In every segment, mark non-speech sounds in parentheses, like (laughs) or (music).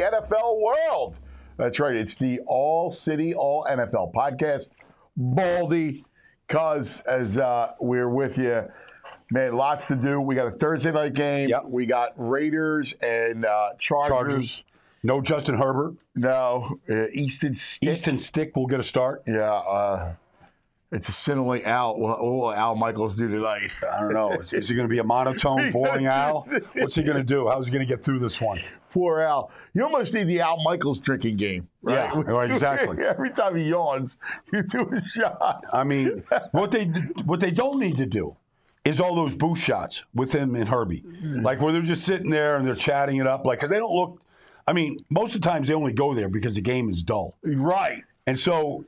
the NFL world. That's right. It's the All City, All NFL podcast. Baldy, cuz as uh, we're with you, man, lots to do. We got a Thursday night game. Yep. We got Raiders and uh, Chargers. Chargers. No Justin Herbert. No, uh, Easton Stick. Easton Stick will get a start. Yeah, uh, it's a scintillating Al. What will Al Michaels do tonight? I don't know. Is, is he going to be a monotone, (laughs) boring Al? What's he going to do? How's he going to get through this one? Poor Al. You almost need the Al Michaels drinking game. Right? Yeah, right, exactly. (laughs) Every time he yawns, you do a shot. I mean, what they what they don't need to do is all those boost shots with him and Herbie, mm. like where they're just sitting there and they're chatting it up, like because they don't look. I mean, most of the times they only go there because the game is dull, Right. and so.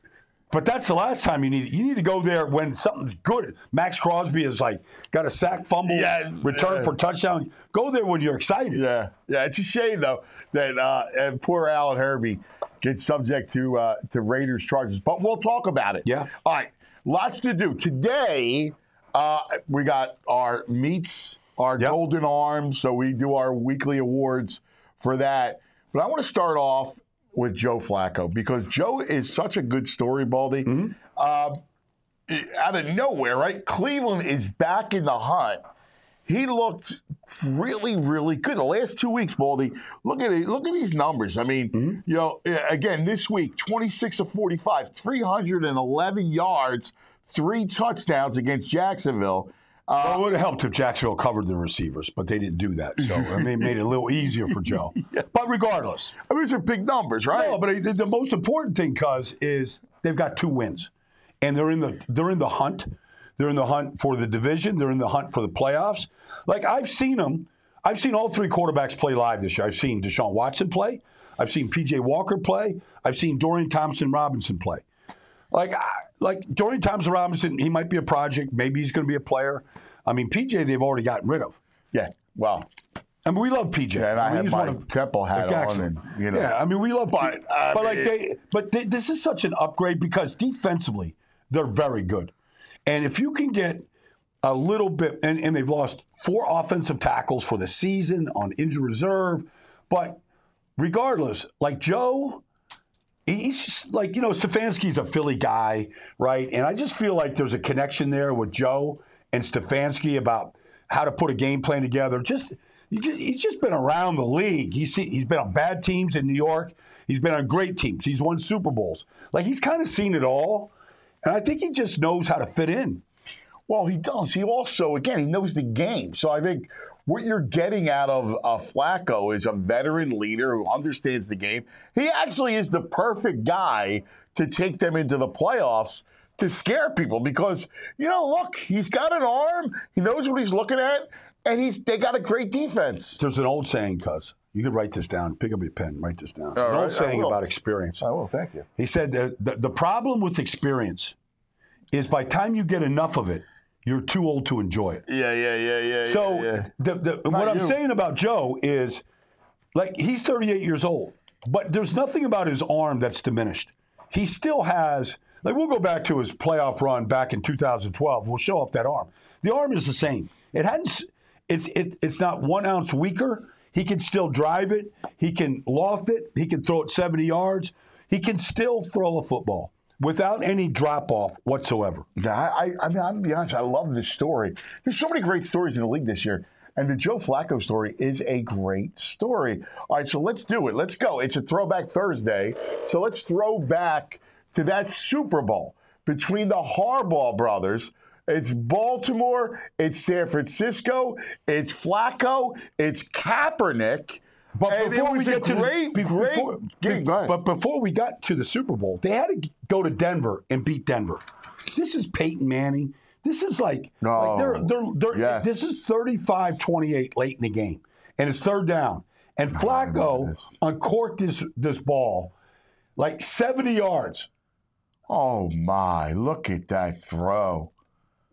But that's the last time you need. it. You need to go there when something's good. Maxx Crosby is like got a sack, fumble, Yeah, return yeah. for touchdown. Go there when you're excited. Yeah. Yeah. It's a shame though that uh, poor Al and Herbie get subject to uh, to Raiders charges. But we'll talk about it. Yeah. All right. Lots to do today. Uh, we got our meats, our Yep. golden arms. So we do our weekly awards for that. But I want to start off with Joe Flacco because Joe is such a good story, Baldy. Um, out of nowhere, right? Cleveland is back in the hunt. He looked really, really good the last two weeks, Baldy. Look at it. Look at these numbers. I mean, you know, uh, again this week, 26 of 45, 311 yards, three touchdowns against Jacksonville. Well, it uh, would have helped if Jacksonville covered the receivers, but they didn't do that. So I mean, it made it a little easier for Joe. (laughs) But regardless, I mean, these are big numbers, right? no. But the, the most important thing, cuz, is they've got two wins, and they're in the they're in the hunt. They're in the hunt for the division. They're in the hunt for the playoffs. Like I've seen them. I've seen all three quarterbacks play live this year. I've seen Deshaun Watson play. I've seen P.J. Walker play. I've seen Dorian Thompson Robinson play. Like, I- like Dorian Thompson Robinson, he might be a project. Maybe he's going to be a player. I mean, PJ, they've already gotten rid of. yeah. Well, I mean, we love PJ. Yeah, and I mean, have he's my one of- Temple hat on and, you know. Yeah, I mean, we love, But, P- I but like they, but they, this is such an upgrade because defensively they're very good, and if you can get a little bit, and, and they've lost four offensive tackles for the season on injury reserve, but regardless, like Joe. He's just like, you know, Stefanski's a Philly guy, right? And I just feel like there's a connection there with Joe and Stefanski about how to put a game plan together. Just he's just been around the league. He's he's been on bad teams in New York. He's been on great teams. He's won Super Bowls. Like he's kind of seen it all, and I think he just knows how to fit in. Well, he does. He also, again, he knows the game. So I think what you're getting out of uh, Flacco is a veteran leader who understands the game. He actually is the perfect guy to take them into the playoffs to scare people because, you know, look, he's got an arm. He knows what he's looking at, and he's they got a great defense. There's an old saying, cuz you could write this down. Pick up your pen, write this down. All an right, old saying about experience. I will. thank you. He said the, the, the problem with experience is by time you get enough of it, you're too old to enjoy it. Yeah, yeah, yeah, yeah. So yeah, yeah. The, the, what I'm you. saying about Joe is, like, he's 38 years old, but there's nothing about his arm that's diminished. He still has, like, we'll go back to his playoff run back in 2012. We'll show off that arm. The arm is the same. It hadn't. It's it, it's not one ounce weaker. He can still drive it. He can loft it. He can throw it 70 yards. He can still throw a football without any drop off whatsoever. Yeah, I, I, mean, I'm be honest. I love this story. There's so many great stories in the league this year, and the Joe Flacco story is a great story. All right, so let's do it. Let's go. It's a Throwback Thursday, so let's throw back to that Super Bowl between the Harbaugh brothers. It's Baltimore. It's San Francisco. It's Flacco. It's Kaepernick. But And before we get to great, the, great before, game. but before we got to the Super Bowl, they had to go to Denver and beat Denver. This is Peyton Manning. This is like, like they're, they're, they're, Yes. this is 35-28 late in the game. And it's third down. And Flacco uncorked this, this ball like 70 yards oh my! Look at that throw.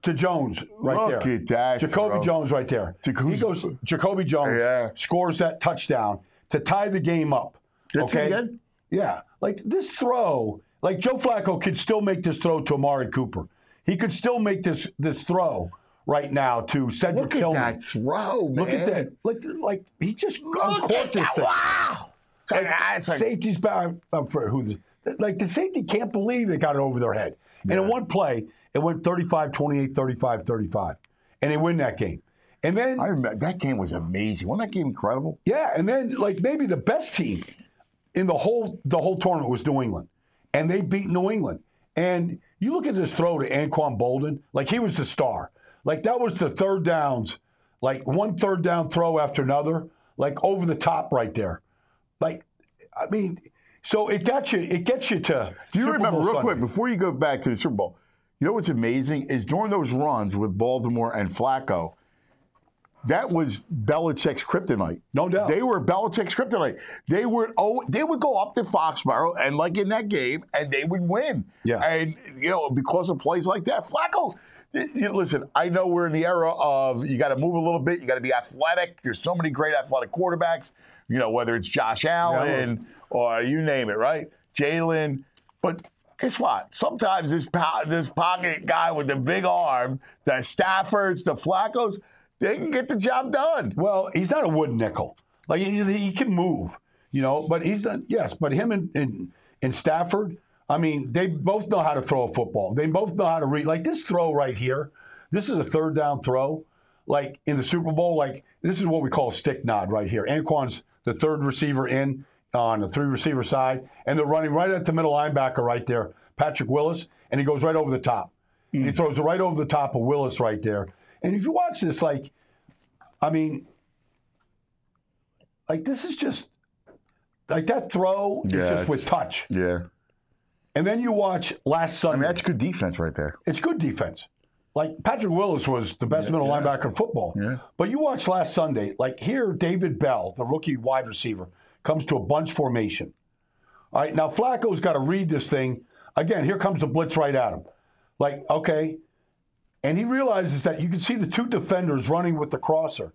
To Jones right Look there. at that Jacoby throw. Jones right there. Jacoby- he goes, Jacoby Jones Yeah. scores that touchdown to tie the game up. That's okay? again? Yeah. Like this throw, like Joe Flacco could still make this throw to Amari Cooper. He could still make this this throw right now to Cedric Look at Tillman. that throw, man. Look at that. Like, like he just Look uncorked this that. thing. Wow. Like- like- Safety's back up for who? the- Like the safety can't believe they got it over their head. And in one play, it went 35 28, 35 35. And they win that game. And then I remember that game was amazing. Wasn't that game incredible? yeah, and then like maybe the best team in the whole the whole tournament was New England, and they beat New England. And you look at this throw to Anquan Boldin, like he was the star. Like that was the third downs, like one third down throw after another, like over the top right there. Like, I mean, so it got you. It gets you to. Do you Super remember, Bowl real Sunday. quick, before you go back to the Super Bowl, you know what's amazing is during those runs with Baltimore and Flacco, that was Belichick's kryptonite. No doubt. They were Belichick's kryptonite. They were oh, they would go up to Foxborough and like in that game, and they would win. Yeah. And you know because of plays like that, Flacco. y- y- Listen, I know we're in the era of you got to move a little bit, you got to be athletic. There's so many great athletic quarterbacks. You know whether it's Josh Allen or you name it, right? Jalen, but. Guess what? Sometimes this po- this pocket guy with the big arm, the Staffords, the Flaccos, they can get the job done. Well, he's not a wood nickel. Like he, he can move, you know. But he's not. Yes, but him and, and and Stafford. I mean, they both know how to throw a football. They both know how to read. Like this throw right here. This is a third down throw. Like in the Super Bowl, like this is what we call a stick nod right here. Anquan's the third receiver in on the three receiver side, and they're running right at the middle linebacker right there, Patrick Willis, and he goes right over the top. And He hmm. throws it right over the top of Willis right there. And if you watch this, like, I mean, like this is just like that throw is just with touch. Yeah. And then you watch last I Sunday. mean, that's good defense right there. it's good defense. Like Patrick Willis was the best middle linebacker in football. Yeah. But you watch last Sunday, like here, David Bell, the rookie wide receiver, comes to a bunch formation. All right, now Flacco's got to read this thing. Again, here comes the blitz right at him. Like, okay. And he realizes that you can see the two defenders running with the crosser.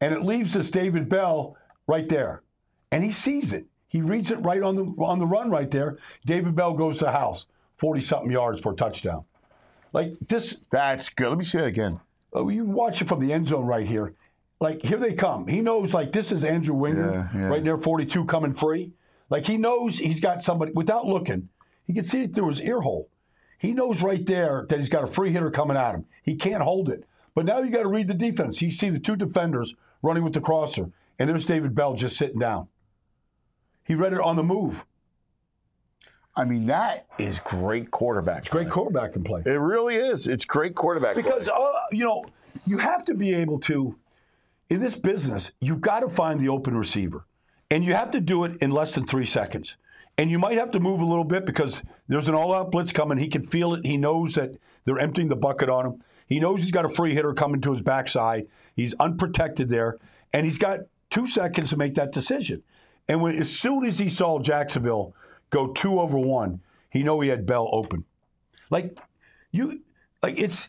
And it leaves this David Bell right there. And he sees it. He reads it right on the on the run right there. David Bell goes to the house, 40 something yards for a touchdown. Like this, That's good. Let me see that again. oh, you watch it from the end zone right here. Like here they come. He knows like this is Andrew Wingard Yeah, yeah. right near 42 coming free. Like he knows he's got somebody without looking. He can see it through his ear hole. He knows right there that he's got a free hitter coming at him. He can't hold it. But now you got to read the defense. You see the two defenders running with the crosser, and there's David Bell just sitting down. He read it on the move. I mean, that is great quarterback. Great play. quarterback can play. It really is. It's great quarterback. play. Because uh, you know, you have to be able to in this business, you've got to find the open receiver. And you have to do it in less than 3 seconds. And you might have to move a little bit because there's an all-out blitz coming. He can feel it. He knows that they're emptying the bucket on him. He knows he's got a free hitter coming to his backside. He's unprotected there, and he's got 2 seconds to make that decision. And when as soon as he saw Jacksonville go 2 over 1, he know he had Bell open. Like you like it's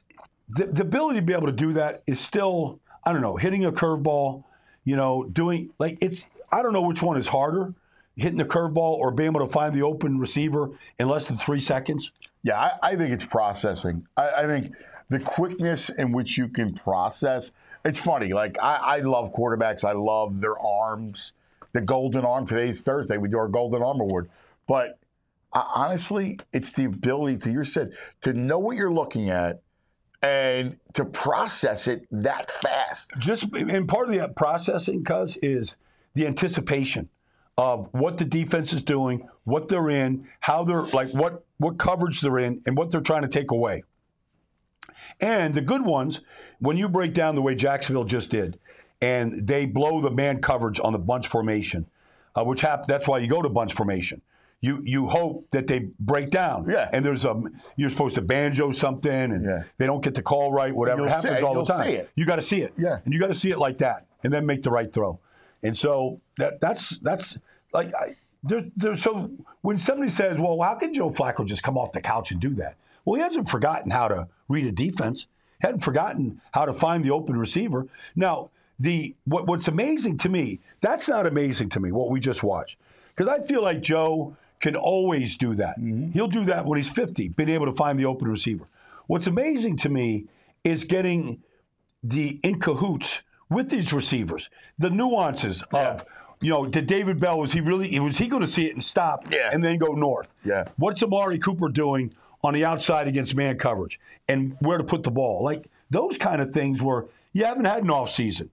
the, the ability to be able to do that is still I don't know hitting a curveball, you know, doing like it's I don't know which one is harder, hitting the curveball or being able to find the open receiver in less than three seconds. Yeah, I, I think it's processing. I, I think the quickness in which you can process. It's funny. Like I, I love quarterbacks. I love their arms. The golden arm. Today's Thursday. We do our golden arm award. But uh, honestly, it's the ability to you said to know what you're looking at and to process it that fast. Just and part of the processing, cuz, is the anticipation of what the defense is doing, what they're in, how they're like what what coverage they're in, and what they're trying to take away. And the good ones, when you break down the way Jacksonville just did, and they blow the man coverage on the bunch formation, uh, which happens. That's why you go to bunch formation. You you hope that they break down. Yeah. And there's a you're supposed to banjo something, and Yeah. they don't get the call right. Whatever it happens it. all the You'll time. see it. You got to see it. Yeah. And you got to see it like that, and then make the right throw. And so that that's that's like I, there, there's so when somebody says, "Well, how can Joe Flacco just come off the couch and do that?" Well, he hasn't forgotten how to read a defense. He hadn't forgotten how to find the open receiver. Now, the what, what's amazing to me, that's not amazing to me. What we just watched, because I feel like Joe can always do that. Mm-hmm. He'll do that when he's 50, being able to find the open receiver. What's amazing to me is getting the in cahoots with these receivers, the nuances of. You know, did David Bell was he really was he going to see it and stop Yeah. and then go north? Yeah. What's Amari Cooper doing on the outside against man coverage and where to put the ball? Like those kind of things where you haven't had an off season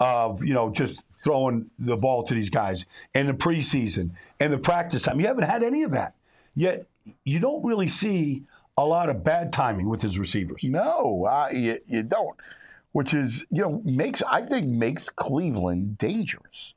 of you know just throwing the ball to these guys and the preseason and the practice time. You haven't had any of that yet. You don't really see a lot of bad timing with his receivers. No, uh, you, you don't. Which is, you know, makes I think makes Cleveland dangerous.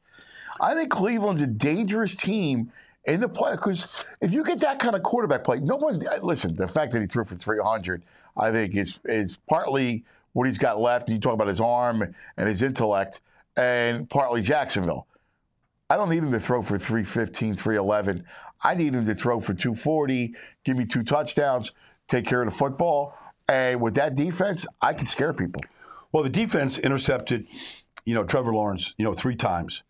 I think Cleveland's a dangerous team in the play because if you get that kind of quarterback play, no one listen. The fact that he threw for 300, I think is is partly what he's got left. And you talk about his arm and his intellect, and partly Jacksonville. I don't need him to throw for 315, 311. I need him to throw for 240, give me two touchdowns, take care of the football. And with that defense, I can scare people. Well, the defense intercepted, you know, Trevor Lawrence, you know, three times.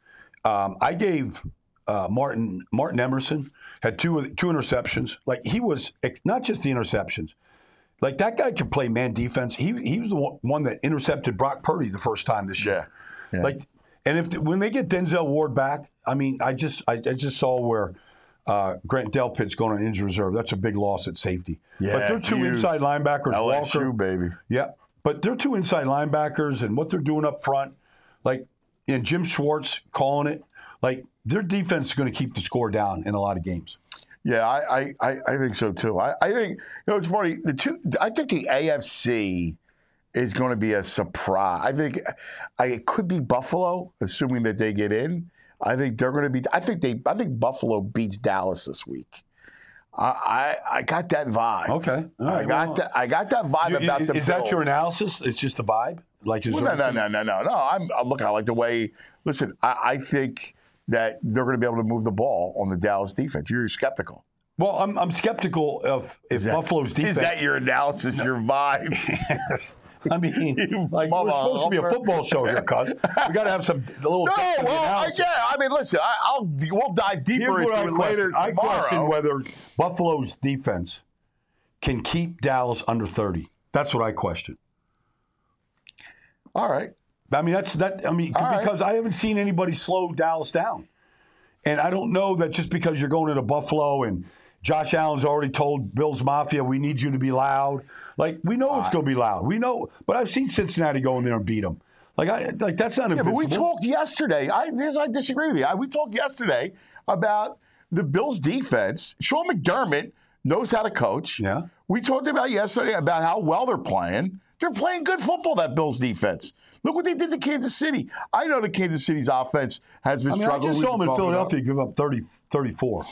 Um, I gave uh, Martin Martin Emerson had two two interceptions. Like he was not just the interceptions. Like that guy could play man defense. He he was the one- that intercepted Brock Purdy the first time this year. Yeah. Like, and if when they get Denzel Ward back, I mean, I just I, I just saw where uh, Grant Delpit's going on injured reserve. That's a big loss at safety. but Yeah, they're two huge. inside linebackers. LSU, Walker, baby. yeah, but they're two inside linebackers, and what they're doing up front, like, and Jim Schwartz calling it, like their defense is going to keep the score down in a lot of games. Yeah, I, I, I, I think so too. I, I think you know it's funny. The two, I think the AFC is going to be a surprise. I think I, it could be Buffalo, assuming that they get in. I think they're going to be. I think they. I think Buffalo beats Dallas this week. I, I, I got that vibe. Okay, all I got well, that. I got that vibe You- about the. is that your analysis? It's just a vibe, like Well, no, no, no, no, no, no. I'm, I'm looking. I like the way. Listen, I, I think that they're going to be able to move the ball on the Dallas defense. You're skeptical. Well, I'm, I'm skeptical of if that- Buffalo's defense. Is that your analysis? Your vibe? (laughs) Yes. I mean, (laughs) like mama we're supposed to be a football show here, cuz we got to have some a little. No, depth in the well, I, yeah. I mean, listen. I, I'll we'll dive Here's deeper I into it later question. I tomorrow. question whether Buffalo's defense can keep Dallas under 30. That's what I question. All right. I mean, that's that. I mean, All right. because I haven't seen anybody slow Dallas down, and I don't know that just because you're going into Buffalo and Josh Allen's already told Bills Mafia, "We need you to be loud." Like we know it's going to be loud. We know, but I've seen Cincinnati go in there and beat them. Like I like that's not Yeah, but we talked yesterday. I this, I disagree with you. I, we talked yesterday about the Bills' defense. Sean McDermott knows how to coach. Yeah. We talked about yesterday about how well they're playing. They're playing good football. That Bills defense. Look what they did to Kansas City. I know that Kansas City's offense has been I mean, I struggling. just saw them in talking about- Philadelphia give up 30, 34,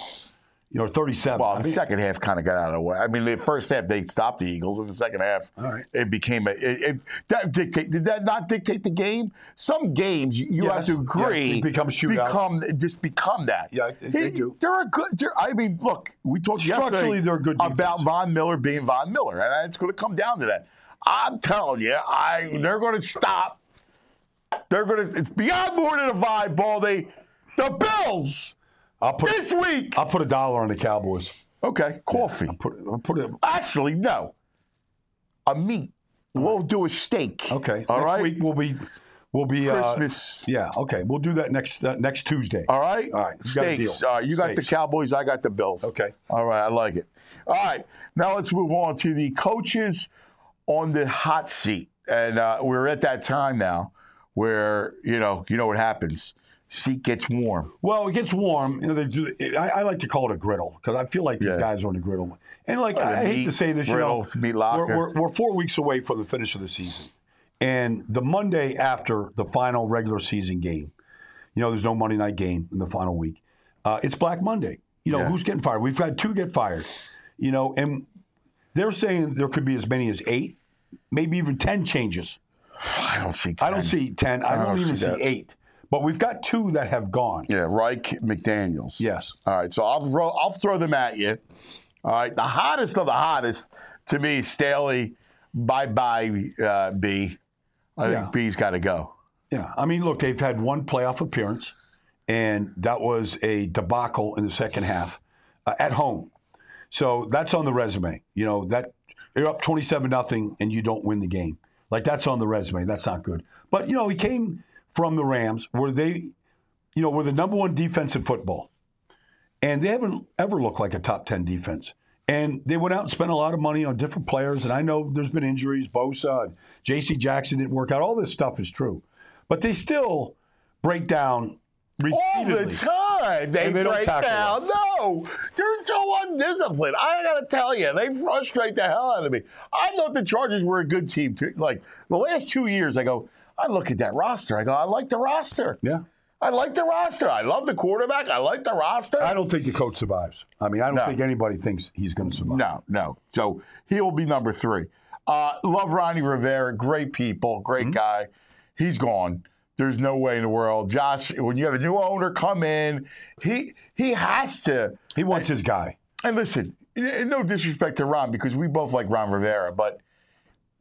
you know, 37. Well, I the mean, second half kind of got out of the way. I mean, the first half they stopped the Eagles. In the second half, right. it became a. It, it, that dictate did that not dictate the game? Some games you, you have to agree they become shootout. Become just become that. Yeah, they do. They're a good. They're, I mean, look, we talked Structurally, they're good about. Von Miller being Von Miller, and it's going to come down to that. I'm telling you, I they're going to stop. They're going to. It's beyond more than a vibe, Baldy. The Bills I'll put this week. I'll put a dollar on the Cowboys. Okay, coffee. Put I'll put it. Actually, no. A meat. We'll do a steak. Okay. All next right. week we'll be we'll be uh, Christmas. yeah. Okay. We'll do that next uh, next Tuesday. All right. All right, you Steaks. All right. You got the Cowboys. I got the Bills. Okay. All right. I like it. All right. Now let's move on to the coaches on the hot seat, and uh, we're at that time now where you know you know what happens. Seat gets warm. Well, it gets warm. You know, they do. I, I like to call it a griddle because I feel like these Yeah. guys are on a griddle. And like the I, I hate to say this, you know, meat we're, we're, we're four weeks away from the finish of the season, and the Monday after the final regular season game, you know, there's no Monday night game in the final week. Uh, it's Black Monday. You know, Yeah. who's getting fired? We've had two get fired. You know, and they're saying there could be as many as eight, maybe even ten changes. I don't see. 10. I don't see ten. I, I don't, don't even see see eight. But we've got two that have gone. Yeah, Reich, McDaniels. Yes. All right, so I'll throw, I'll throw them at you. All right, the hottest of the hottest to me, Staley. Bye bye, uh, B. I Yeah. think B's got to go. Yeah, I mean, look, they've had one playoff appearance, and that was a debacle in the second half uh, at home. So that's on the resume. You know that you're up twenty-seven nothing, and you don't win the game. Like that's on the resume. That's not good. But you know, he came from the Rams, where they, you know, were the number one defense in football, and they haven't ever looked like a top ten defense. And they went out and spent a lot of money on different players. And I know there's been injuries. Bosa, and J.C. Jackson didn't work out. All this stuff is true, but they still break down All the time they, they break down. No, they're so undisciplined. I got to tell you, they frustrate the hell out of me. I thought the Chargers were a good team. Too. Like the last two years, I go, I look at that roster. I go, I like the roster. Yeah. I like the roster. I love the quarterback. I like the roster. I don't think the coach survives. I mean, I don't No. think anybody thinks he's going to survive. No, no. So he'll be number three. Uh, love Ronnie Rivera. Great people. Great Mm-hmm. guy. He's gone. There's no way in the world. Josh, when you have a new owner come in, he he has to. He wants his guy. And listen, no disrespect to Ron because we both like Ron Rivera, but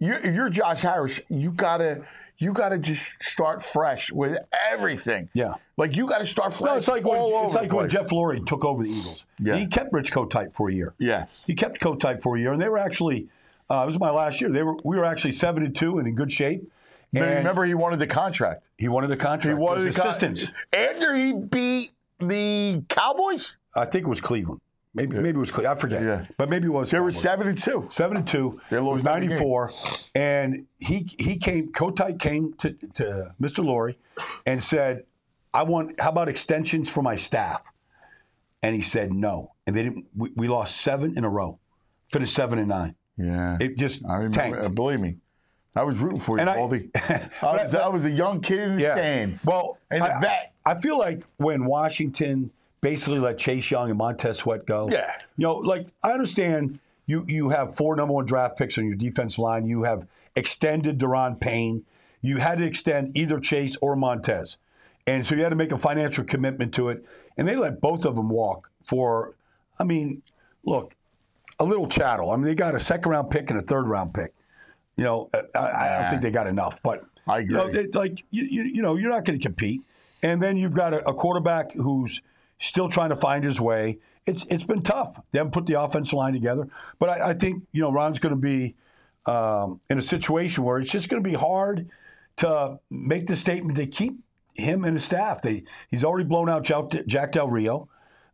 you, if you're Josh Harris, you gotta you gotta just start fresh with everything. Yeah. like you gotta start fresh. No, it's like when, it's like when. Jeff Lurie took over the Eagles. Yeah. He kept Rich Kotite for a year. Yes. He kept Kotite for a year, and they were actually. Uh, it was my last year. They were. We were actually seven and two and in good shape. And Remember, he wanted the contract. he wanted a contract. He wanted the con- assistants. after he beat the Cowboys. I think it was Cleveland. Maybe maybe it was Cleveland. I forget. Yeah. But maybe it was. They were Cowboys. seven and two. Seven and two. They was lost 94. And he he came, Kotite came to, to Mr. Lurie and said, I want, how about extensions for my staff? And he said no. And they didn't, we, we lost seven in a row, finished seven and nine. Yeah, It just I remember. tanked. uh, believe me, I was rooting for you, And I- Baldy. (laughs) I, was, I was a young kid in the Yeah. stands. Well, and I. I feel like when Washington basically let Chase Young and Montez Sweat go. Yeah. You know, like I understand you you have four number one draft picks on your defense line. You have extended Daron Payne. You had to extend either Chase or Montez. And so you had to make a financial commitment to it. And they let both of them walk for, I mean, look, a little chattel. I mean, they got a second round pick and a third round pick. You know, I, I don't think they got enough. But I You know, agree. they- like you, you, you know, you're not going to compete. And then you've got a, a quarterback who's still trying to find his way. It's it's been tough. They haven't put the offensive line together. But I, I think you know Ron's going to be um, in a situation where it's just going to be hard to make the statement to keep him and his staff. They he's already blown out Jack, Jack Del Rio,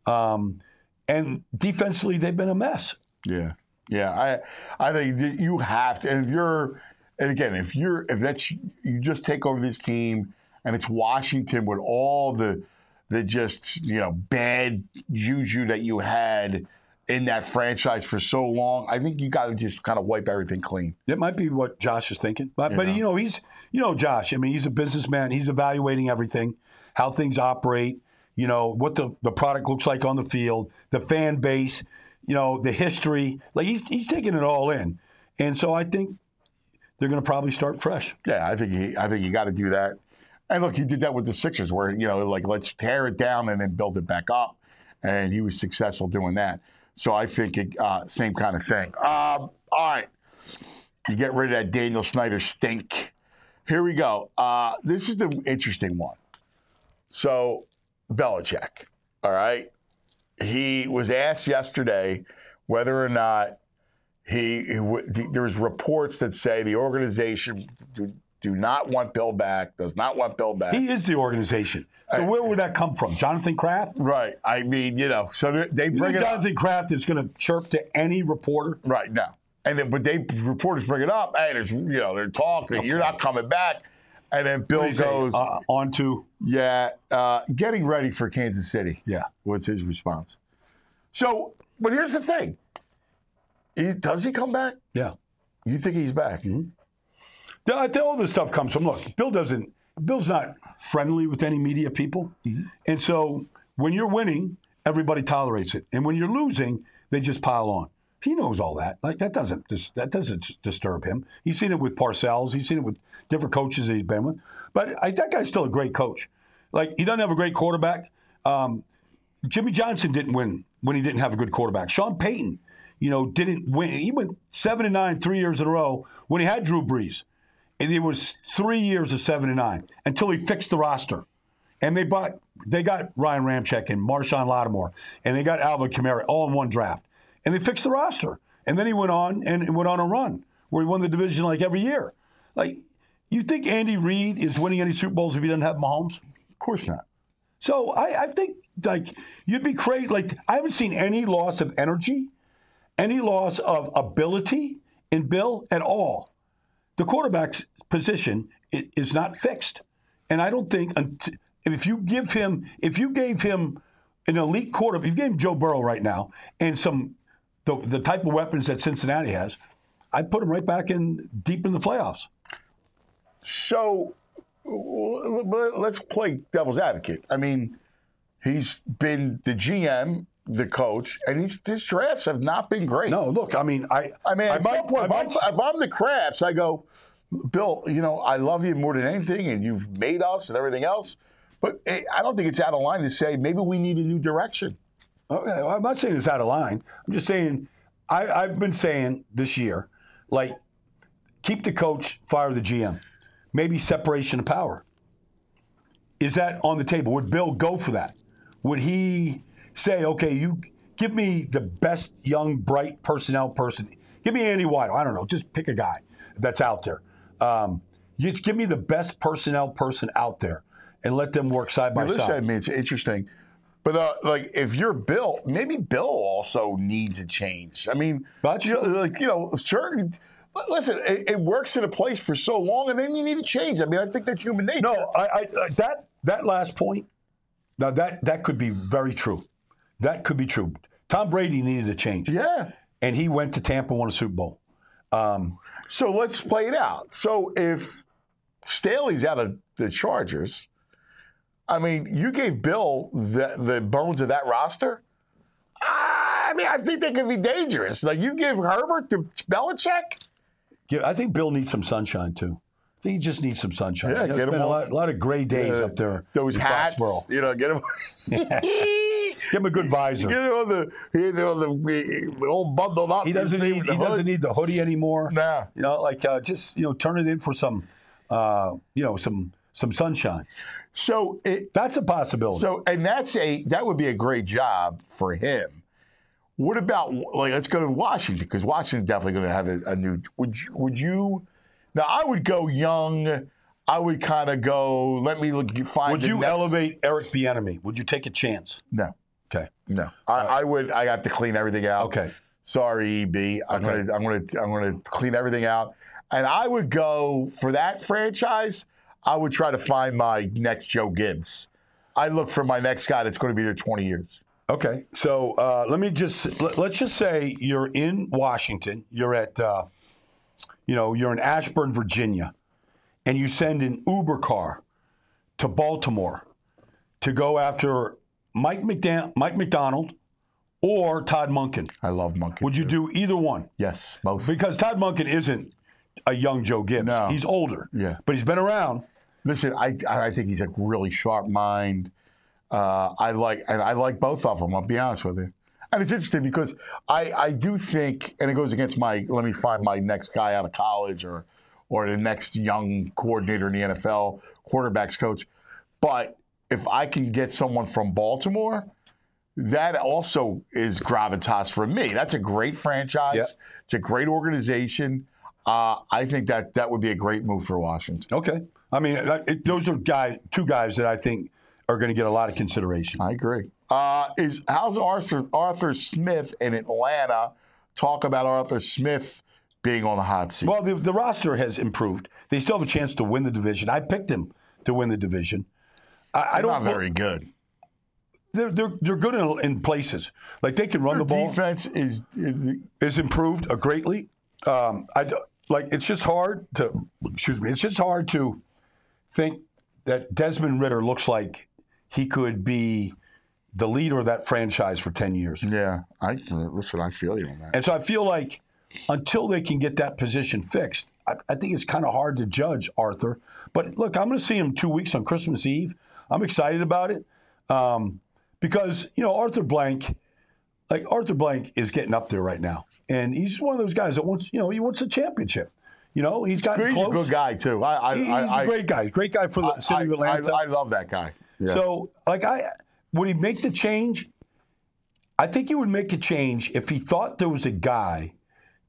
um, and defensively they've been a mess. Yeah, yeah. I I think you have to. And if you're, and again, if you're, if that's you just take over this team, and it's Washington with all the the just you know bad juju that you had in that franchise for so long. I think you got to just kind of wipe everything clean. It might be what Josh is thinking, but but Yeah. you know he's you know Josh. I mean he's a businessman. He's evaluating everything, how things operate. You know what the the product looks like on the field, the fan base. You know the history. Like he's he's taking it all in, and so I think they're going to probably start fresh. Yeah, I think he, I think you got to do that. And look, he did that with the Sixers, where you know, like let's tear it down and then build it back up, and he was successful doing that. So I think it, uh, same kind of thing. Um, all right, you get rid of that Daniel Snyder stink. Here we go. Uh, this is the interesting one. So Belichick, all right, he was asked yesterday whether or not he, he w- the, there's reports that say the organization do, not want Bill back, does not want Bill back. He is the organization. So where would that come from? Jonathan Kraft? right. I mean, you know, so they- they You bring think it up. Jonathan Kraft is going to chirp to any reporter? Right. No. And then, but they reporters bring it up. Hey, there's you know, they're talking. You're not coming back. And then Bill goes, uh, on to yeah, uh, getting ready for Kansas City. yeah. was his response. So, but here's the thing: he, does he come back? Yeah. You think he's back? The- all this stuff comes from look. Bill doesn't. Bill's not friendly with any media people, and so when you're winning, everybody tolerates it, and when you're losing, they just pile on. He knows all that. Like that doesn't dis- that doesn't disturb him. He's seen it with Parcells. He's seen it with different coaches that he's been with. But I, that guy's still a great coach. Like he doesn't have a great quarterback. Um, Jimmy Johnson didn't win when he didn't have a good quarterback. Sean Payton, you know, didn't win. He went seven and nine three years in a row when he had Drew Brees. And it was three years of seven and nine until he fixed the roster. And they bought they got Ryan Ramczyk and Marshon Lattimore and they got Alvin Kamara all in one draft. And they fixed the roster. And then he went on and went on a run where he won the division like every year. Like, you think Andy Reid is winning any Super Bowls if he doesn't have Mahomes? Of course not. So I, I think like you'd be crazy. Like I haven't seen any loss of energy, any loss of ability in Bill at all. The quarterback's position is not fixed, and I don't think if you give him if you gave him an elite quarterback, if you gave him Joe Burrow right now and some the, the type of weapons that Cincinnati has, I'd put him right back in deep in the playoffs. So let's play devil's advocate. I mean, he's been the GM, the coach, and he's, his drafts have not been great. No, look, I mean, I I mean, I some point, I if, I'm, if I'm the Krafts, I go, Bill, you know, I love you more than anything, and you've made us and everything else. But eh, I don't think it's out of line to say maybe we need a new direction. Okay, well, I'm not saying it's out of line. I'm just saying I, I've been saying this year, like, keep the coach, fire the GM. Maybe separation of power. Is that on the table? Would Bill go for that? Would he say, okay, you give me the best young, bright personnel person? Give me Andy White. I don't know. Just pick a guy that's out there. Um, just give me the best personnel person out there and let them work side by side. I mean, it's interesting. But uh, like, if you're Bill, maybe Bill also needs a change. I mean, you know, like you know, certain. but Listen, it, it works in a place for so long, and then you need a change. I mean, I think that's human nature. No, I, I that that last point. Now that that could be very true. That could be true. Tom Brady needed a change, Yeah. and he went to Tampa, won a Super Bowl. Um, So let's play it out. So if Staley's out of the Chargers, I mean, you gave Bill the, the bones of that roster. I mean, I think they could be dangerous. Like you give Herbert to Belichick. yeah, I think Bill needs some sunshine too. I think he just needs some sunshine. Yeah, You know, get him (laughs) a lot, lot of gray days up there. Those hats, Foxborough. you know, get him. Give him a good visor. Get him on the, the, the old bundled up. He doesn't need the he hood. doesn't need the hoodie anymore. Nah. You know, like uh, just you know, turn it in for some, uh, you know, some some sunshine. So it, That's a possibility. So, and that's a that would be a great job for him. What about like let's go to Washington because Washington's definitely going to have a, a new. Would you, would you? Now I would go young. I would kind of go. Let me look. Find. Would you next- elevate Eric Bieniemy? Would you take a chance? No, Okay. no. I, I would. I have to clean everything out. Okay. Sorry, EB. I'm Okay. gonna. I'm gonna. I'm gonna clean everything out. And I would go for that franchise. I would try to find my next Joe Gibbs. I look for my next guy that's going to be there 20 years. Okay, so uh, let me just let, us just say you're in Washington. You're at, uh, you know, you're in Ashburn, Virginia, and you send an Uber car to Baltimore to go after Mike McDan- Mike Macdonald or Todd Monken. I love Monken. Would you do either one? Yes, both. Because Todd Monken isn't a young Joe Gibbs. No. He's older. Yeah. but he's been around. Listen, I I think he's a really sharp mind. Uh, I like and I like both of them. I'll be honest with you. And it's interesting because I, I do think, and it goes against my let me find my next guy out of college or or the next young coordinator in the NFL, quarterbacks coach. But if I can get someone from Baltimore, that also is gravitas for me. That's a great franchise. Yeah. It's a great organization. Uh, I think that that would be a great move for Washington. Okay, I mean it, those are guy two guys that I think are going to get a lot of consideration. I agree. Uh, is how's Arthur Arthur Smith in Atlanta? Talk about Arthur Smith being on the hot seat. Well, the, the roster has improved. They still have a chance to win the division. I picked him to win the division. I, I don't. not very good. They're, they're, they're good in, in places. Like they can run the ball. Defense is Is improved uh, greatly. Um, I like. It's just hard to. Excuse me. It's just hard to think that Desmond Ridder looks like he could be the leader of that franchise for ten years. yeah. I listen. I feel you on that. And so I feel like until they can get that position fixed, I, I think it's kind of hard to judge Arthur. But look, I'm going to see him two weeks on Christmas Eve. I'm excited about it um, because you know Arthur Blank, like Arthur Blank, is getting up there right now, and he's one of those guys that wants you know he wants a championship. You know he's gotten He's close. a good guy too. I, I, He- He's I, a great guy. Great guy for the city of Atlanta. I, I love that guy. Yeah. So, like, I would he make the change? I think he would make a change if he thought there was a guy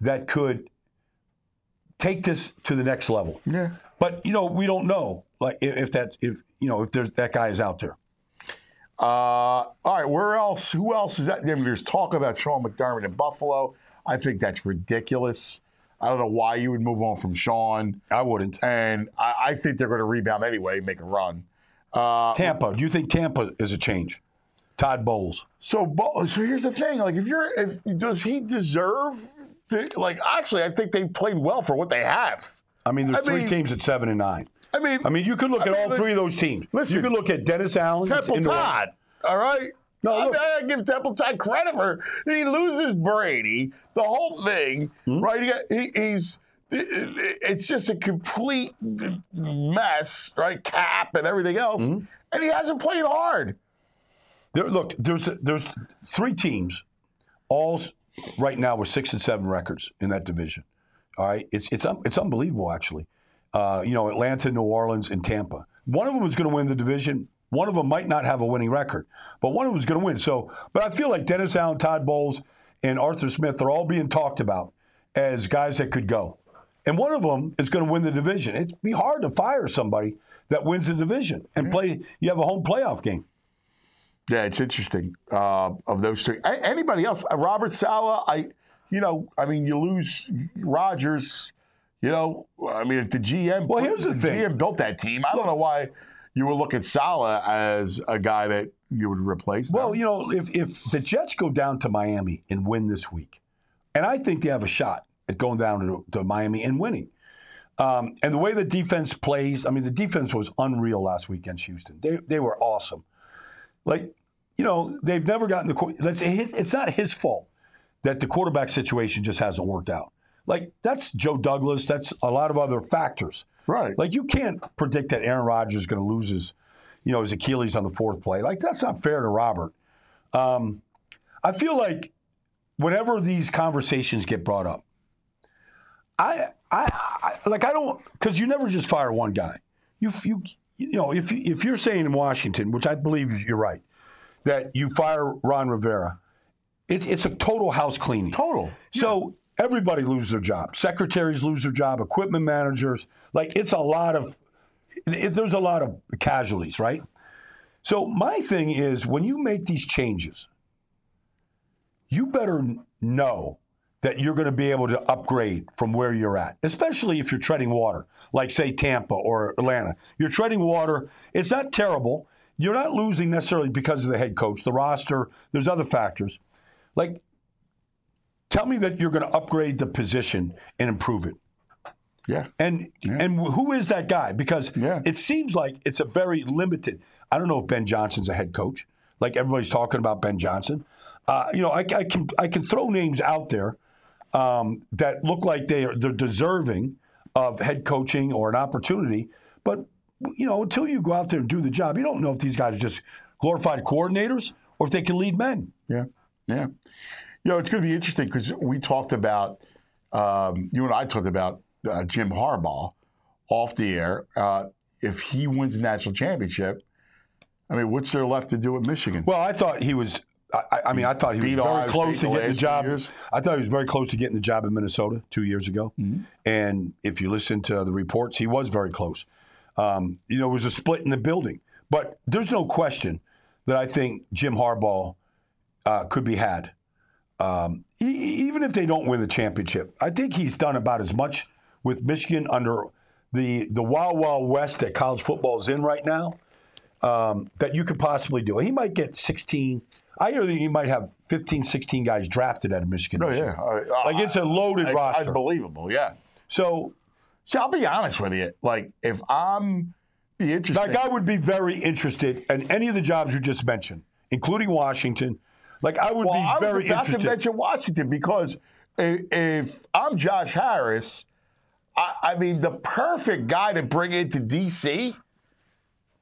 that could take this to the next level. Yeah. But you know, we don't know like if, if that if you know if there's that guy is out there. Uh, all right, where else? Who else is that? There's talk about Sean McDermott in Buffalo. I think that's ridiculous. I don't know why you would move on from Sean, I wouldn't. and I, I think they're going to rebound anyway, make a run. Uh, Tampa. Do you think Tampa is a change? Todd Bowles. so, so here's the thing: like, if you're, if does he deserve? To, like, actually, I think they played well for what they have. I mean, there's I three mean- teams at seven and nine. I mean, I mean, you could look I at mean, all three of those teams. Listen. you could look at Dennis Allen. Temple Todd. All right. No, I, look. I give Temple Todd credit for he loses Brady, the whole thing, Hmm? right? He, got- he, he's it's just a complete mess, right? Cap and everything else, Hmm? and he hasn't played hard. There, look, there's there's three teams, all right now with six and seven records in that division. All right, it's it's it's unbelievable actually. Uh, you know, Atlanta, New Orleans, and Tampa. One of them is going to win the division. One of them might not have a winning record, but one of them is going to win. So, but I feel like Dennis Allen, Todd Bowles, and Arthur Smith are all being talked about as guys that could go. And one of them is going to win the division. It'd be hard to fire somebody that wins the division and play. You have a home playoff game. Yeah, it's interesting uh, of those two. A- anybody else? Uh, Robert Saleh, I, you know, I mean, you lose Rodgers. You know, I mean, if the GM. Well, here's the thing. GM built that team. I don't know why you would look at Saleh as a guy that you would replace. Well, you know, if, if the Jets go down to Miami and win this week, and I think they have a shot at going down to, to Miami and winning. Um, and the way the defense plays, I mean, the defense was unreal last week against Houston. They, they were awesome. Like, you know, they've never gotten the. Let's say his, it's not his fault that the quarterback situation just hasn't worked out. Like, that's Joe Douglas. That's a lot of other factors. right. Like you can't predict that Aaron Rodgers is going to lose his, you know, his Achilles on the fourth play. Like that's not fair to Robert. Um, I feel like whenever these conversations get brought up, I, I, I like I don't because you never just fire one guy. You, you, you know, if if you're saying in Washington, which I believe you're right, that you fire Ron Rivera, it, it's a total house cleaning. Total. So everybody lose their job. Secretaries lose their job. Equipment managers. Like it's a lot of. It, there's a lot of casualties, right? So my thing is when you make these changes, you better know that you're going to be able to upgrade from where you're at, especially if you're treading water, like say Tampa or Atlanta. You're treading water. It's not terrible. You're not losing necessarily because of the head coach, the roster. There's other factors. Like tell me that you're going to upgrade the position and improve it. Yeah. And and who is that guy? Because Yeah. it seems like it's a very limited. I don't know if Ben Johnson's a head coach. Like everybody's talking about Ben Johnson. Uh, you know, I, I can I can throw names out there um, that look like they are they're deserving of head coaching or an opportunity. But you know, until you go out there and do the job, you don't know if these guys are just glorified coordinators or if they can lead men. Yeah, yeah. You know, it's going to be interesting because we talked about, um, you and I talked about uh, Jim Harbaugh off the air. Uh, if he wins the national championship, I mean, what's there left to do at Michigan? Well, I thought he was. I, I mean, I thought he was very Ohio close State to getting the job. I thought he was very close to getting the job in Minnesota two years ago. Mm-hmm. And if you listen to the reports, he was very close. Um, you know, it was a split in the building, but there's no question that I think Jim Harbaugh uh, could be had. Um, e- even if they don't win the championship, I think he's done about as much with Michigan under the the wild wild west that college football is in right now um, that you could possibly do. He might get 16. I hear that he might have 15, 16 guys drafted out of Michigan. oh yeah. Uh, Like it's a loaded it's roster. unbelievable. Yeah. So, See, I'll be honest with you. Like, if I'm be interested, like, I would be very interested in any of the jobs you just mentioned, including Washington. Like, I would Well, be I was very about interested. to mention Washington because if I'm Josh Harris, I, I mean, the perfect guy to bring into DC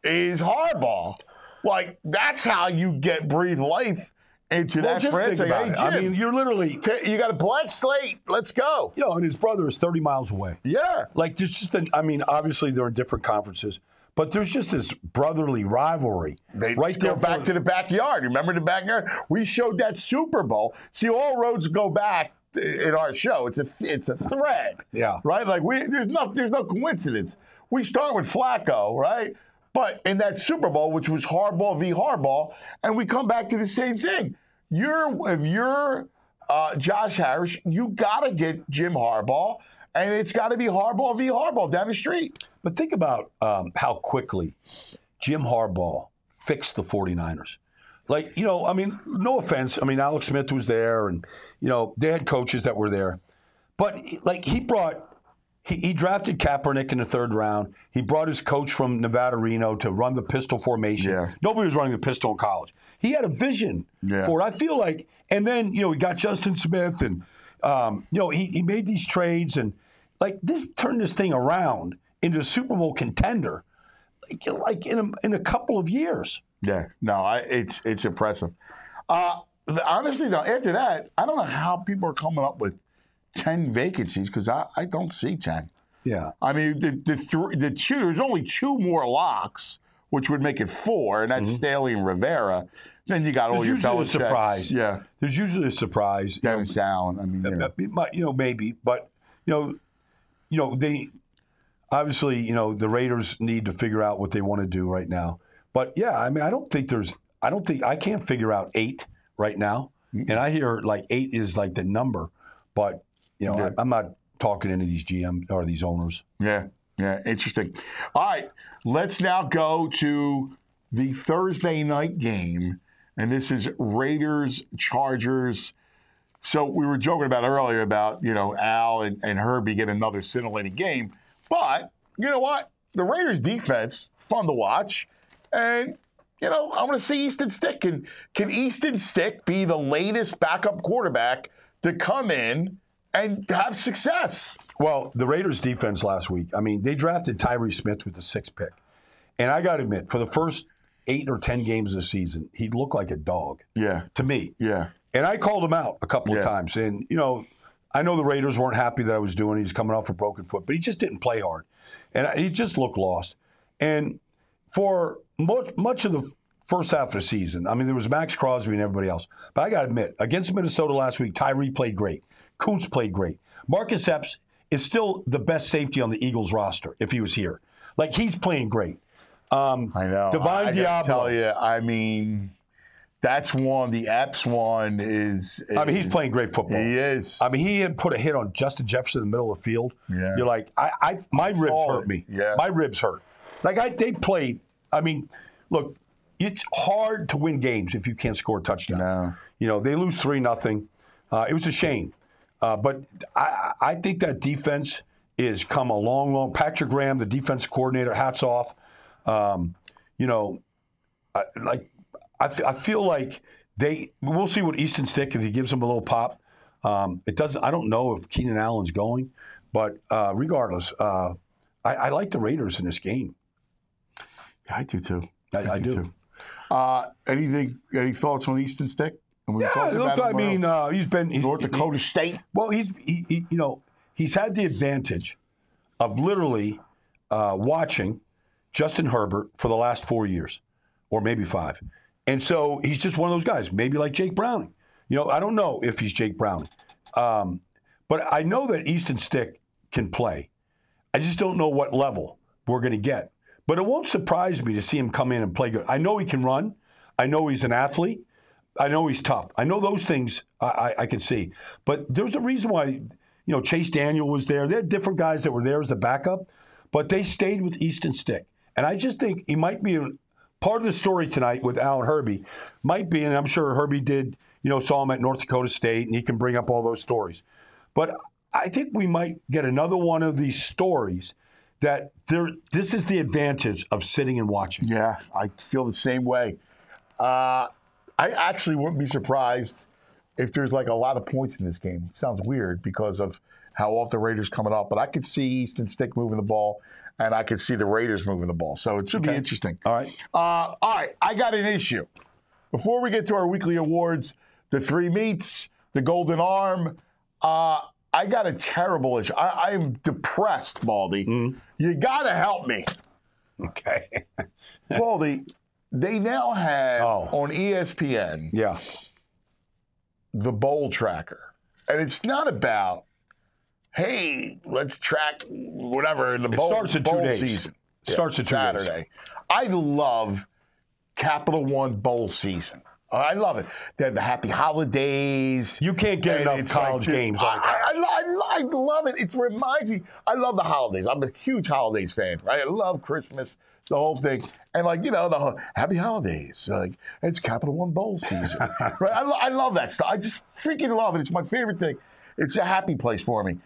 is Harbaugh. Like, that's how you get breathe life into well, that just think franchise. about Hey, it. I mean, you're literally, you got a blank slate. Let's go. you know, and his brother is 30 miles away. Yeah. Like, there's just, an, I mean, obviously they're in different conferences, but there's just this brotherly rivalry They right there. back for- to the backyard. Remember the backyard? We showed that Super Bowl. See, all roads go back in our show. It's a it's a thread. Yeah. Right. Like we there's no there's no coincidence. We start with Flacco, right? But in that Super Bowl, which was Harbaugh v. Harbaugh, and we come back to the same thing. You're if you're uh, Josh Harris, you got to get Jim Harbaugh, and it's got to be Harbaugh v. Harbaugh down the street. But think about um, how quickly Jim Harbaugh fixed the 49ers. Like, you know, I mean, no offense. I mean, Alex Smith was there, and, you know, they had coaches that were there. But, like, he brought he, he, drafted Kaepernick in the third round. He brought his coach from Nevada, Reno, to run the pistol formation. Yeah. Nobody was running the pistol in college. He had a vision Yeah. for it. I feel like, and then you know he got Justin Smith, and um, you know he, he made these trades, and like this turned this thing around into a Super Bowl contender, like, like in a, in a couple of years. Yeah, no, I, it's it's impressive. Uh, the- honestly, though, after that, I don't know how people are coming up with ten vacancies because I, I don't see ten. Yeah. I mean, the the, th- the two there's only two more locks, which would make it four, and that's Staley and Rivera. Then you got all Mm-hmm. Your usually a surprise. Yeah, There's usually a surprise. you know, Dennis Allen. I mean, you know. You know, maybe, but you know, you know, they obviously, you know, the Raiders need to figure out what they want to do right now. But yeah, I mean, I don't think there's, I don't think I can't figure out eight right now, and I hear like eight is like the number, but you know, Yeah. I, I'm not talking to any of these GM or these owners. Yeah, yeah, interesting. All right, let's now go to the Thursday night game, and this is Raiders Chargers. So we were joking about earlier about you know Al and, and Herbie get another scintillating game, but you know what? The Raiders defense fun to watch, and you know I'm going to see Easton Stick. Can can Easton Stick be the latest backup quarterback to come in and have success? Well, the Raiders defense last week, I mean, they drafted Tyree Smith with the sixth pick. And I got to admit, for the first eight or 10 games of the season, he looked like a dog Yeah, to me. yeah. And I called him out a couple Yeah. of times. And, you know, I know the Raiders weren't happy that I was doing. it. He's coming off a broken foot, but he just didn't play hard. And he just looked lost. And for much, much of the first half of the season, I mean, there was Maxx Crosby and everybody else. But I got to admit, against Minnesota last week, Tyree played great. Koonce played great. Marcus Epps is still the best safety on the Eagles roster if he was here. Like, he's playing great. Um, I know. Divine I, I Deablo. tell you, I mean, that's one. The Epps one is. I mean, he's playing great football. He is. I mean, he had put a hit on Justin Jefferson in the middle of the field. Yeah. You're like, I, I my ribs hurt me. Yeah. My ribs hurt. Like I, they played. I mean, look, it's hard to win games if you can't score a touchdown. No. You know, they lose three nothing. Uh, it was a shame, uh, but I, I think that defense is come a long, long. Patrick Graham, the defense coordinator, hats off. Um, you know, I, like I, f- I feel like they. We'll see what Easton Stick if he gives them a little pop. Um, it doesn't. I don't know if Keenan Allen's going, but uh, regardless, uh, I, I like the Raiders in this game. Yeah, I do too. I, I do. too. Uh, anything? Any thoughts on Easton Stick? And we Yeah, look. I mean, uh, uh, he's been he- North he- Dakota State. Well, he's he, he, you know he's had the advantage of literally uh, watching Justin Herbert for the last four years, or maybe five, and so he's just one of those guys. Maybe like Jake Browning. You know, I don't know if he's Jake Browning, um, but I know that Easton Stick can play. I just don't know what level we're going to get. But it won't surprise me to see him come in and play good. I know he can run. I know he's an athlete. I know he's tough. I know those things I, I, I can see. But there's a reason why, you know, Chase Daniel was there. There are different guys that were there as the backup, but they stayed with Easton Stick. And I just think he might be a, part of the story tonight with Alan Herbie. Might be, and I'm sure Herbie did, you know, saw him at North Dakota State, and he can bring up all those stories. But I think we might get another one of these stories that there. This is the advantage of sitting and watching. Yeah, I feel the same way. Uh, I actually wouldn't be surprised if there's like a lot of points in this game. sounds weird because of how off the Raiders coming up, but I could see Easton Stick moving the ball, and I could see the Raiders moving the ball. So it should be Okay. interesting. All right. Uh, all right, I got an issue. Before we get to our weekly awards, the three meats, the Golden Arm, uh, I got a terrible issue. I, I am depressed, Baldy. You got to help me. Okay. (laughs) Baldy, they now have Oh. on ESPN yeah. the bowl tracker. and it's not about, hey, let's track whatever the bowl, starts in two days. season. Starts in two days. Saturday. I love Capital One Bowl season. I love it. They have the happy holidays. You can't get enough college like, games I, like that. I, I, I love it. It reminds me. I love the holidays. I'm a huge holidays fan. Right? I love Christmas, the whole thing, and like you know the happy holidays. Like it's Capital One Bowl season. (laughs) right? I, I love that stuff. I just freaking love it. It's my favorite thing. It's a happy place for me,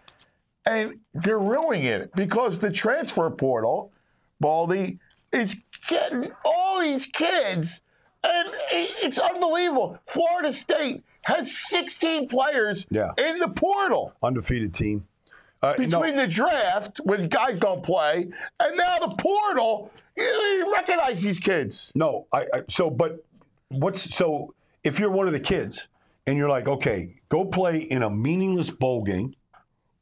and they're ruining it because the transfer portal, Baldy, is getting all these kids. And it's unbelievable. Florida State has 16 players Yeah. in the portal Undefeated team. Uh, no, between the draft when guys don't play and now the portal. You, you recognize these kids. No, I, I so but what's so if you're one of the kids and you're like, okay, go play in a meaningless bowl game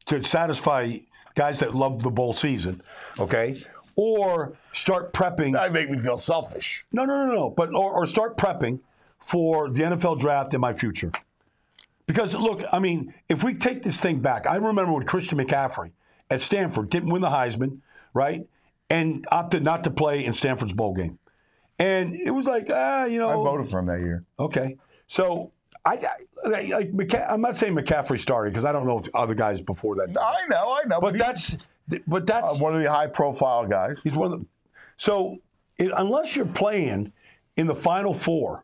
to satisfy guys that love the bowl season, okay? Or start prepping. That make me feel selfish. No, no, no, no. But or, or start prepping for the NFL draft in my future. Because look, I mean, if we take this thing back, I remember when Christian McCaffrey at Stanford didn't win the Heisman, right? And opted not to play in Stanford's bowl game. And it was like, ah, you know, I voted for him that year. Okay, so I, I like McCa- I'm not saying McCaffrey started because I don't know if other guys before that. I know, I know. But he's, that's but that's uh, one of the high profile guys. he's one of the. So it, unless you're playing in the Final Four,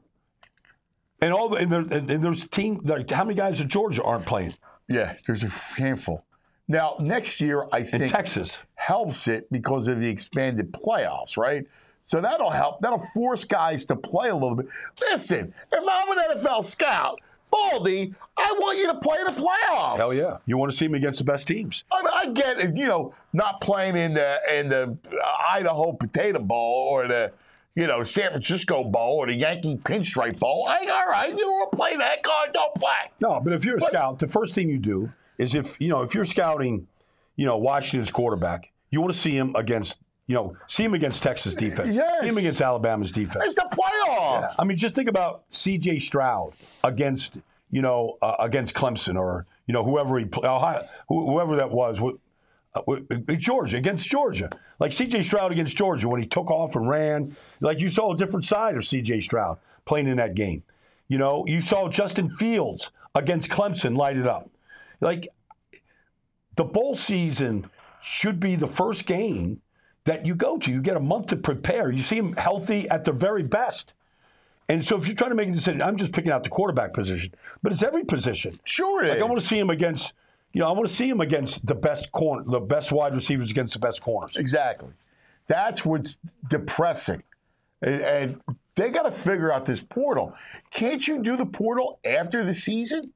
and all the and, there, and, and there's team like how many guys at Georgia aren't playing Yeah, there's a handful. Now, next year, I in think Texas? helps it because of the expanded playoffs, right? So that'll help. That'll force guys to play a little bit. Listen, if I'm an NFL scout, Baldy, I want you to play in the playoffs. Hell yeah, you want to see him against the best teams. I, mean, I get it, you know, not playing in the in the uh, Idaho Potato Bowl or the you know San Francisco Bowl or the Yankee Pinstripe Bowl. I, all right, you don't want to play that. Go on, don't play. No, but if you're a scout, the first thing you do is if you know if you're scouting, you know Washington's quarterback, you want to see him against you know see him against Texas defense, Yes. see him against Alabama's defense. It's the playoffs. I mean, just think about C.J. Stroud against you know uh, against Clemson or you know whoever he pl- Ohio, whoever that was. wh- uh, Georgia against Georgia, like C.J. Stroud against Georgia when he took off and ran, like you saw a different side of C.J. Stroud playing in that game. You know, you saw Justin Fields against Clemson light it up. Like the bowl season should be the first game that you go to. You get a month to prepare. You see them healthy at their very best. And so if you're trying to make a decision, I'm just picking out the quarterback position, but it's every position. Sure, it Like. I want to see him against, you know, I want to see him against the best corner, the best wide receivers against the best corners. Exactly. That's what's depressing. And, and they got to figure out this portal. Can't you do the portal after the season?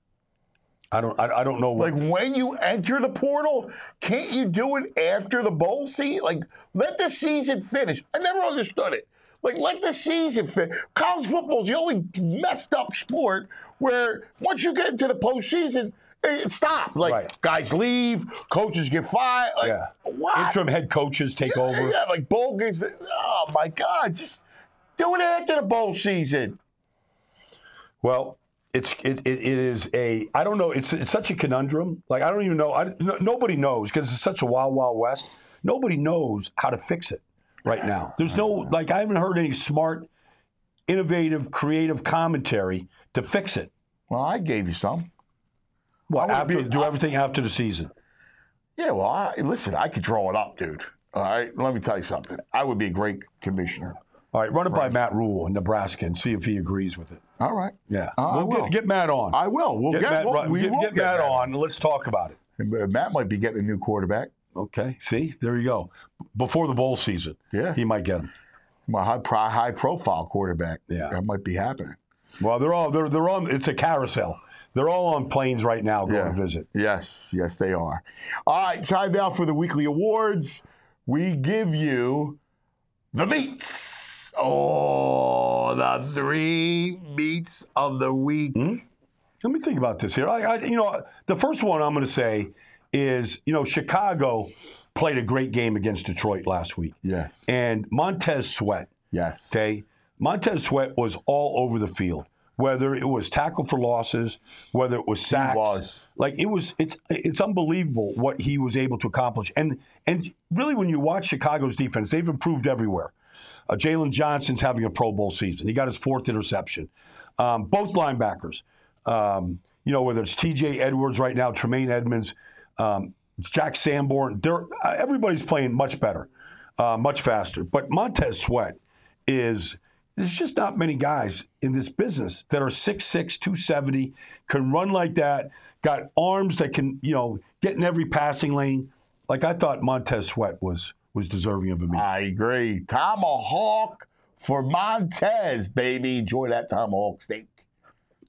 I don't, I, I don't know what. Like when you enter the portal, can't you do it after the bowl season? Like let the season finish. I never understood it. Like let the season finish. College football's the only messed up sport where once you get into the postseason, it stops. Like Right. guys leave, coaches get fired. Like, yeah, what? interim head coaches take over. Yeah, like bowl games. Oh my God! Just do it after the bowl season. Well, it's it, it, it is a I don't know. It's it's such a conundrum. Like I don't even know. I, no, nobody knows because it's such a wild wild west. Nobody knows how to fix it right now. There's no like I haven't heard any smart, innovative, creative commentary to fix it. Well, I gave you some. well after be- do I- everything after the season? Yeah, well, I, listen, I could draw it up, dude. All right, let me tell you something. I would be a great commissioner. All right, run it by Matt Rhule in Nebraska and see if he agrees with it. All right. Yeah, Uh, I We'll will. get, get Matt on. I will. We'll get, get, Matt, we'll- we get, will get Matt Matt on. Let's talk about it. Uh, Matt might be getting a new quarterback. Okay, see, there you go. Before the bowl season, Yeah. he might get him. My high, pro- high profile quarterback. Yeah. That might be happening. Well, they're all they're they're on. It's a carousel. They're all on planes right now going to visit. Yes, yes, they are. All right, time now for the weekly awards. We give you the meats. Oh, the three meats of the week. Hmm? Let me think about this here. I, I you know, the first one I'm going to say is you know Chicago played a great game against Detroit last week, Yes, and Montez Sweat. yes. Okay, Montez Sweat was all over the field. Whether it was tackle for losses, whether it was sacks. was. Like it was it's it's unbelievable what he was able to accomplish. And and really when you watch Chicago's defense, they've improved everywhere. Uh, Jaylon Johnson's having a Pro Bowl season. He got his fourth interception. Um, both linebackers, um, you know, whether it's T.J. Edwards right now, Tremaine Edmunds, um, Jack Sanborn, they're, uh, everybody's playing much better, uh, much faster. But Montez Sweat is there's just not many guys in this business that are 6'6", 270, can run like that, got arms that can, you know, get in every passing lane. Like I thought Montez Sweat was was deserving of a meat. I agree. Tomahawk for Montez, baby. Enjoy that tomahawk steak.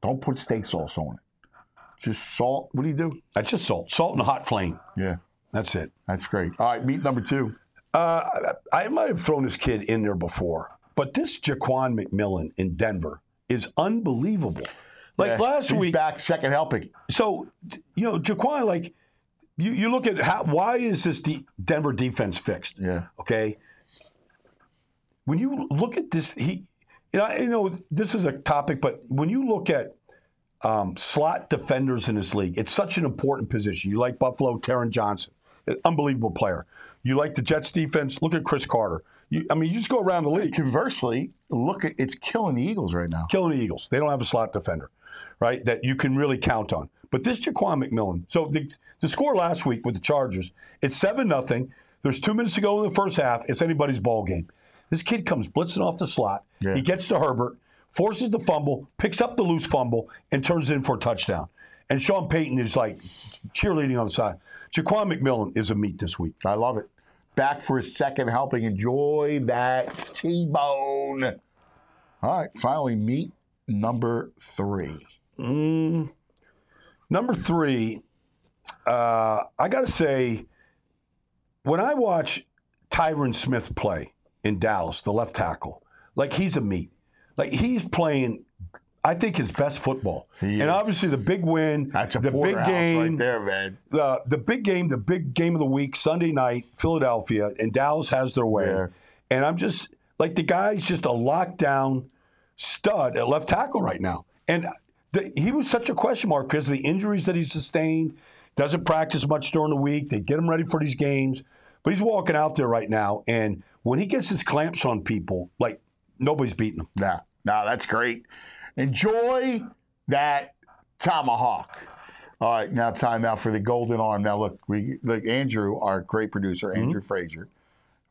Don't put steak sauce on it. Just salt. What do you do? That's just salt. Salt and a hot flame. Yeah, That's it. that's great. All right, meat number two. Uh, I might have thrown this kid in there before, but this Ja'Quan McMillian in Denver is unbelievable. Like Yeah, last he's week, back second helping. so you know Ja'Quan, like you, you look at how why is this de- Denver defense fixed? Yeah. Okay. When you look at this, he, you know, you know, this is a topic, but when you look at um, slot defenders in this league, it's such an important position. You like Buffalo, Taron Johnson, unbelievable player. You like the Jets defense. Look at Chris Carter. You, I mean, you just go around the league. Conversely, look at it's killing the Eagles right now. killing the Eagles. They don't have a slot defender, right? That you can really count on. But this Ja'Quan McMillian. So the, the score last week with the Chargers, it's seven nothing. There's two minutes to go in the first half. It's anybody's ball game. This kid comes blitzing off the slot. Yeah. He gets to Herbert, forces the fumble, picks up the loose fumble, and turns it in for a touchdown. And Sean Payton is like cheerleading on the side. Ja'Quan McMillian is a meat this week. I love it. Back for his second helping. Enjoy that T-bone. All right, finally, meat number three. Mm, number three, uh, I got to say, when I watch Tyron Smith play in Dallas, the left tackle, like he's a meat. Like he's playing, I think, his best football. He and is. obviously, the big win, That's a the big game, right there, man. the the big game, the big game of the week, Sunday night, Philadelphia, and Dallas has their way. Yeah. And I'm just like the guy's just a lockdown stud at left tackle right now. And the, he was such a question mark because of the injuries that he sustained. Doesn't practice much during the week. They get him ready for these games, but he's walking out there right now. And when he gets his clamps on people, like nobody's beating him. No, nah, that's great. Enjoy that tomahawk. All right, now time out for the golden arm. Now look, we look Andrew, our great producer, Mm-hmm. Andrew Frazier.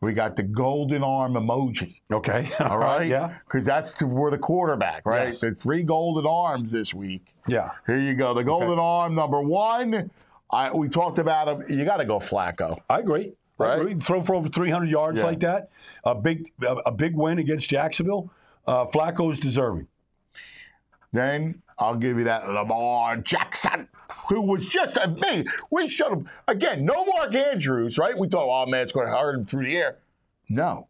We got the golden arm emoji. Okay. (laughs) All right, Yeah. because that's to, for the quarterback, right? Yes. The three golden arms this week. Yeah. Here you go. The golden arm number one. I, we talked about him. You got to go Flacco. I agree. Right? Throw for over 300 yards Yeah. like that. A big, a, a big win against Jacksonville. Uh, Flacco's deserving. Then I'll give you that Lamar Jackson, who was just amazing. We showed him again. No Mark Andrews, right? We thought, oh man, it's going to hurt him through the air. No,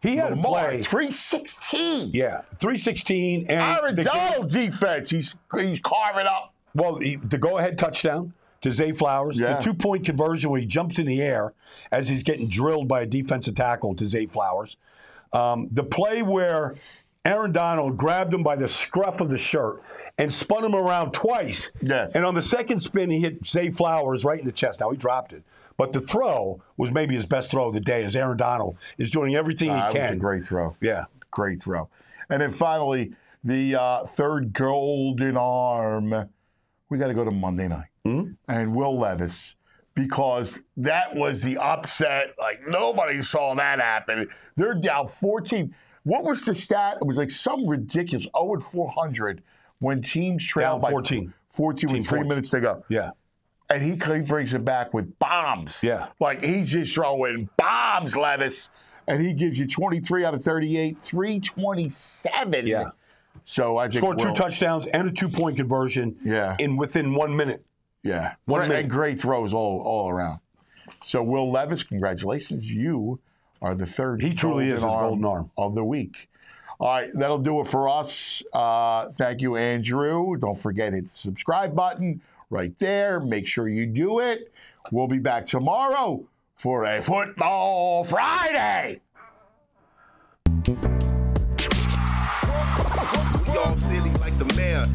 He had Lamar play. three sixteen. Yeah, 316 and Aaron the game- Donald defense. He's he's carving up. well, the, the go-ahead touchdown to Zay Flowers, Yeah. the two-point conversion where he jumps in the air as he's getting drilled by a defensive tackle to Zay Flowers. Um, the play where Aaron Donald grabbed him by the scruff of the shirt and spun him around twice. Yes. And on the second spin, he hit Zay Flowers right in the chest. Now he dropped it. But the throw was maybe his best throw of the day as Aaron Donald is doing everything he can. That was a great throw. Yeah. Great throw. And then finally, the uh, third golden arm. We got to go to Monday night. And Will Levis, because that was the upset. Like nobody saw that happen. They're down 14. What was the stat? It was like some ridiculous 0 and 400 when teams trail by 14. 14 with three 14. minutes to go. Yeah. And he, he brings it back with bombs. Yeah. Like he's just throwing bombs, Levis. And he gives you 23 out of 38, 327. Yeah. So I think Scored two Will- touchdowns and a two-point conversion Yeah. in within one minute. Yeah. One Great- minute. and great throws all, all around. So Will Levis, congratulations. You are the third He truly is his golden arm. of the week. All right, that'll do it for us. Uh, thank you, Andrew. Don't forget hit the subscribe button right there. Make sure you do it. We'll be back tomorrow for a Football Friday. Y'all silly like like the mayor.